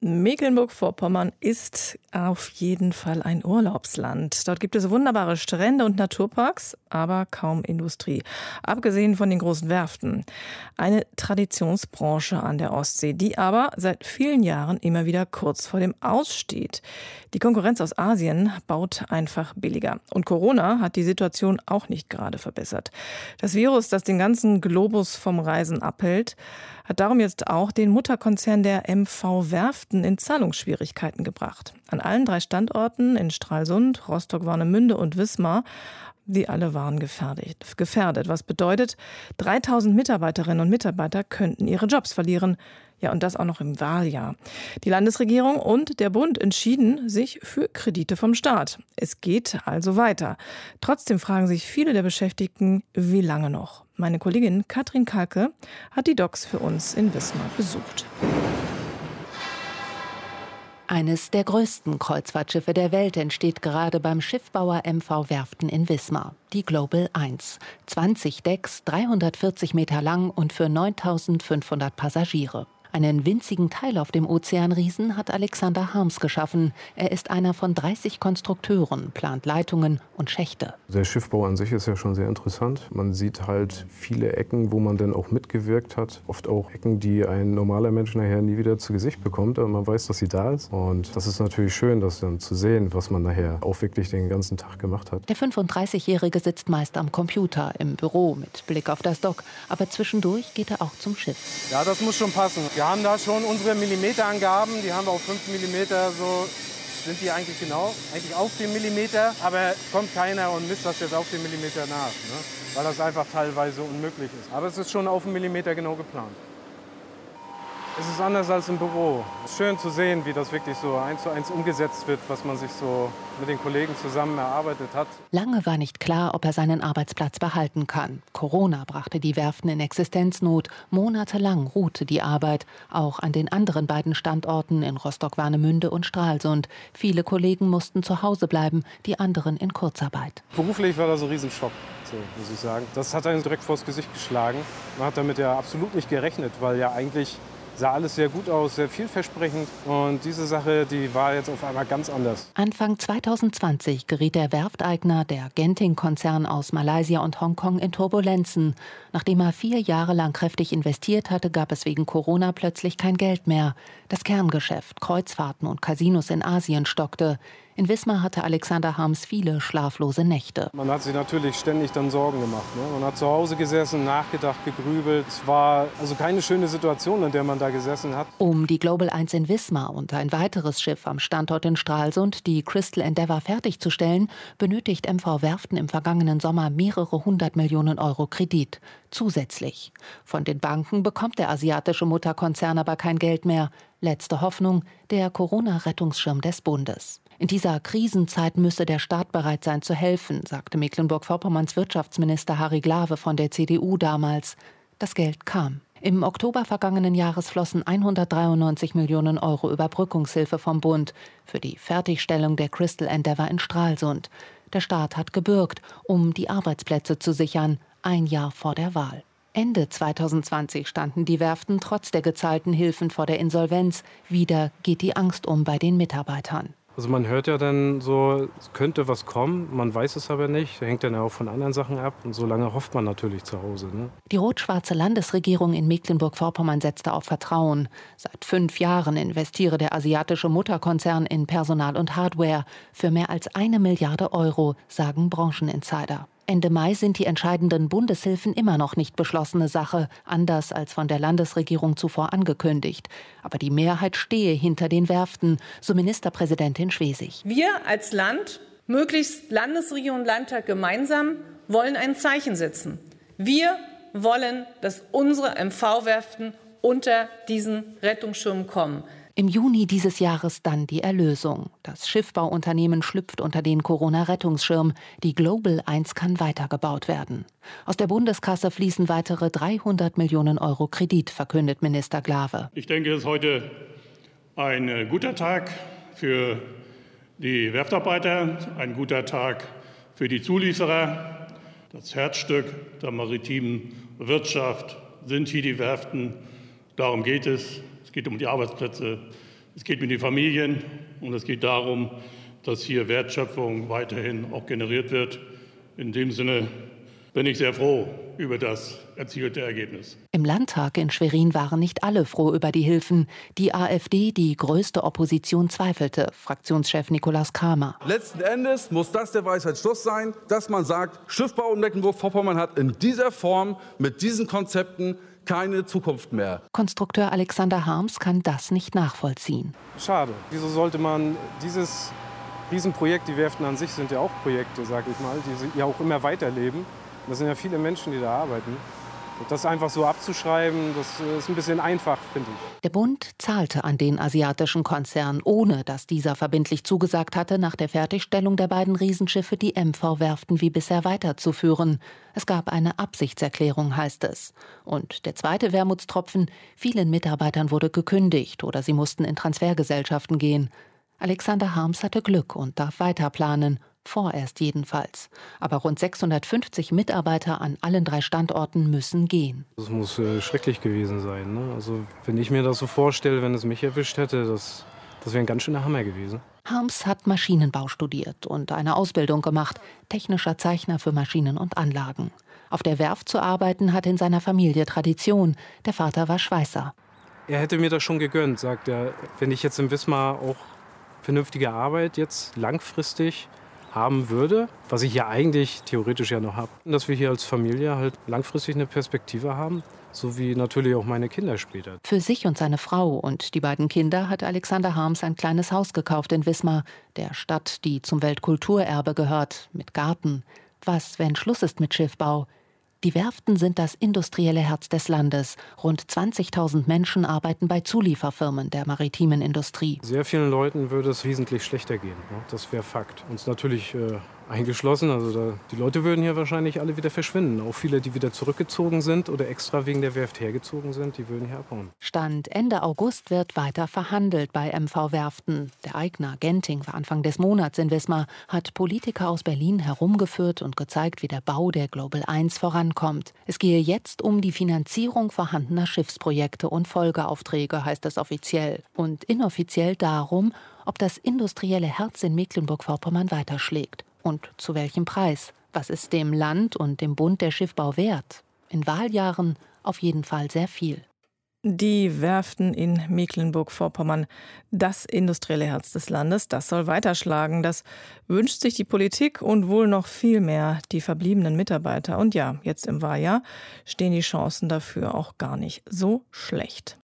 Mecklenburg-Vorpommern ist auf jeden Fall ein Urlaubsland. Dort gibt es wunderbare Strände und Naturparks, aber kaum Industrie. Abgesehen von den großen Werften. Eine Traditionsbranche an der Ostsee, die aber seit vielen Jahren immer wieder kurz vor dem Aussteht. Die Konkurrenz aus Asien baut einfach billiger. Und Corona hat die Situation auch nicht gerade verbessert. Das Virus, das den ganzen Globus vom Reisen abhält, hat darum jetzt auch den Mutterkonzern der MV Werften in Zahlungsschwierigkeiten gebracht. An allen drei Standorten in Stralsund, Rostock-Warnemünde und Wismar die alle waren gefährdet, gefährdet. Was bedeutet, 3000 Mitarbeiterinnen und Mitarbeiter könnten ihre Jobs verlieren. Ja, und das auch noch im Wahljahr. Die Landesregierung und der Bund entschieden sich für Kredite vom Staat. Es geht also weiter. Trotzdem fragen sich viele der Beschäftigten, wie lange noch? Meine Kollegin Katrin Kalke hat die Docs für uns in Wismar besucht. Eines der größten Kreuzfahrtschiffe der Welt entsteht gerade beim Schiffbauer MV Werften in Wismar, die Global 1. 20 Decks, 340 Meter lang und für 9500 Passagiere. Einen winzigen Teil auf dem Ozeanriesen hat Alexander Harms geschaffen. Er ist einer von 30 Konstrukteuren, plant Leitungen und Schächte. Der Schiffbau an sich ist ja schon sehr interessant. Man sieht halt viele Ecken, wo man dann auch mitgewirkt hat. Oft auch Ecken, die ein normaler Mensch nachher nie wieder zu Gesicht bekommt, aber man weiß, dass sie da ist. Und das ist natürlich schön, das dann zu sehen, was man nachher auch wirklich den ganzen Tag gemacht hat. Der 35-Jährige sitzt meist am Computer im Büro mit Blick auf das Dock, aber zwischendurch geht er auch zum Schiff. Ja, das muss schon passen. Wir haben da schon unsere Millimeterangaben, die haben wir auf 5 Millimeter, so sind die eigentlich genau, eigentlich auf den Millimeter, aber kommt keiner und misst das jetzt auf den Millimeter nach, ne? weil das einfach teilweise unmöglich ist. Aber es ist schon auf den Millimeter genau geplant. Es ist anders als im Büro. Es ist schön zu sehen, wie das wirklich so eins zu eins umgesetzt wird, was man sich so mit den Kollegen zusammen erarbeitet hat. Lange war nicht klar, ob er seinen Arbeitsplatz behalten kann. Corona brachte die Werften in Existenznot. Monatelang ruhte die Arbeit, auch an den anderen beiden Standorten in Rostock-Warnemünde und Stralsund. Viele Kollegen mussten zu Hause bleiben, die anderen in Kurzarbeit. Beruflich war das ein Riesenschock, so muss ich sagen. Das hat einen direkt vors Gesicht geschlagen. Man hat damit ja absolut nicht gerechnet, weil ja eigentlich sah alles sehr gut aus, sehr vielversprechend. Und diese Sache, die war jetzt auf einmal ganz anders. Anfang 2020 geriet der Werfteigner, der Genting-Konzern aus Malaysia und Hongkong, in Turbulenzen. Nachdem er vier Jahre lang kräftig investiert hatte, gab es wegen Corona plötzlich kein Geld mehr. Das Kerngeschäft, Kreuzfahrten und Casinos in Asien stockte. In Wismar hatte Alexander Harms viele schlaflose Nächte. Man hat sich natürlich ständig dann Sorgen gemacht. Ne? Man hat zu Hause gesessen, nachgedacht, gegrübelt. Es war also keine schöne Situation, in der man da gesessen hat. Um die Global 1 in Wismar und ein weiteres Schiff am Standort in Stralsund, die Crystal Endeavour, fertigzustellen, benötigt MV Werften im vergangenen Sommer mehrere hundert Millionen Euro Kredit. Zusätzlich. Von den Banken bekommt der asiatische Mutterkonzern aber kein Geld mehr. Letzte Hoffnung, der Corona-Rettungsschirm des Bundes. In dieser Krisenzeit müsse der Staat bereit sein zu helfen, sagte Mecklenburg-Vorpommerns Wirtschaftsminister Harry Glawe von der CDU damals. Das Geld kam. Im Oktober vergangenen Jahres flossen 193 Millionen Euro Überbrückungshilfe vom Bund für die Fertigstellung der Crystal Endeavour in Stralsund. Der Staat hat gebürgt, um die Arbeitsplätze zu sichern, ein Jahr vor der Wahl. Ende 2020 standen die Werften trotz der gezahlten Hilfen vor der Insolvenz. Wieder geht die Angst um bei den Mitarbeitern. Also man hört ja dann so, es könnte was kommen, man weiß es aber nicht. Hängt dann auch von anderen Sachen ab und so lange hofft man natürlich zu Hause. Ne? Die rot-schwarze Landesregierung in Mecklenburg-Vorpommern setzte auf Vertrauen. Seit fünf Jahren investiere der asiatische Mutterkonzern in Personal und Hardware für mehr als eine Milliarde Euro, sagen Brancheninsider. Ende Mai sind die entscheidenden Bundeshilfen immer noch nicht beschlossene Sache, anders als von der Landesregierung zuvor angekündigt. Aber die Mehrheit stehe hinter den Werften, so Ministerpräsidentin Schwesig. Wir als Land, möglichst Landesregierung und Landtag gemeinsam, wollen ein Zeichen setzen. Wir wollen, dass unsere MV-Werften unter diesen Rettungsschirm kommen. Im Juni dieses Jahres dann die Erlösung. Das Schiffbauunternehmen schlüpft unter den Corona-Rettungsschirm. Die Global 1 kann weitergebaut werden. Aus der Bundeskasse fließen weitere 300 Millionen Euro Kredit, verkündet Minister Glave. Ich denke, es ist heute ein guter Tag für die Werftarbeiter, ein guter Tag für die Zulieferer Das Herzstück der maritimen Wirtschaft sind hier die Werften. Darum geht es. Es geht um die Arbeitsplätze, es geht um die Familien und es geht darum, dass hier Wertschöpfung weiterhin auch generiert wird. In dem Sinne bin ich sehr froh über das erzielte Ergebnis. Im Landtag in Schwerin waren nicht alle froh über die Hilfen. Die AfD, die größte Opposition, zweifelte. Fraktionschef Nikolaus Kramer. Letzten Endes muss das der Weisheit Schluss sein, dass man sagt, Schiffbau in Mecklenburg-Vorpommern hat in dieser Form mit diesen Konzepten keine Zukunft mehr. Konstrukteur Alexander Harms kann das nicht nachvollziehen. Schade. Wieso sollte man dieses Riesenprojekt, die Werften an sich sind ja auch Projekte, sage ich mal, die ja auch immer weiterleben. Das sind ja viele Menschen, die da arbeiten. Das einfach so abzuschreiben, das ist ein bisschen einfach, finde ich. Der Bund zahlte an den asiatischen Konzern, ohne dass dieser verbindlich zugesagt hatte, nach der Fertigstellung der beiden Riesenschiffe die MV-Werften wie bisher weiterzuführen. Es gab eine Absichtserklärung, heißt es. Und der zweite Wermutstropfen, vielen Mitarbeitern wurde gekündigt oder sie mussten in Transfergesellschaften gehen. Alexander Harms hatte Glück und darf weiterplanen vorerst jedenfalls. Aber rund 650 Mitarbeiter an allen drei Standorten müssen gehen. Das muss äh, schrecklich gewesen sein. Ne? Also wenn ich mir das so vorstelle, wenn es mich erwischt hätte, das, das wäre ein ganz schöner Hammer gewesen. Harms hat Maschinenbau studiert und eine Ausbildung gemacht, technischer Zeichner für Maschinen und Anlagen. Auf der Werft zu arbeiten hat in seiner Familie Tradition. Der Vater war Schweißer. Er hätte mir das schon gegönnt, sagt er. Wenn ich jetzt in Wismar auch vernünftige Arbeit jetzt langfristig haben würde, was ich ja eigentlich theoretisch ja noch habe, dass wir hier als Familie halt langfristig eine Perspektive haben, so wie natürlich auch meine Kinder später. Für sich und seine Frau und die beiden Kinder hat Alexander Harms ein kleines Haus gekauft in Wismar, der Stadt, die zum Weltkulturerbe gehört, mit Garten. Was, wenn Schluss ist mit Schiffbau? Die Werften sind das industrielle Herz des Landes. Rund 20.000 Menschen arbeiten bei Zulieferfirmen der maritimen Industrie. Sehr vielen Leuten würde es wesentlich schlechter gehen. Das wäre Fakt. Uns natürlich äh, eingeschlossen. Also da, die Leute würden hier wahrscheinlich alle wieder verschwinden. Auch viele, die wieder zurückgezogen sind oder extra wegen der Werft hergezogen sind, die würden hier abhauen. Stand Ende August wird weiter verhandelt bei MV Werften. Der Eigner Genting war Anfang des Monats in Wismar, hat Politiker aus Berlin herumgeführt und gezeigt, wie der Bau der Global 1 vorankommt. Es gehe jetzt um die Finanzierung vorhandener Schiffsprojekte und Folgeaufträge, heißt es offiziell. Und inoffiziell darum, ob das industrielle Herz in Mecklenburg-Vorpommern weiterschlägt. Und zu welchem Preis? Was ist dem Land und dem Bund der Schiffbau wert? In Wahljahren auf jeden Fall sehr viel. Die Werften in Mecklenburg-Vorpommern, das industrielle Herz des Landes, das soll weiterschlagen. Das wünscht sich die Politik und wohl noch viel mehr die verbliebenen Mitarbeiter. Und ja, jetzt im Wahljahr stehen die Chancen dafür auch gar nicht so schlecht.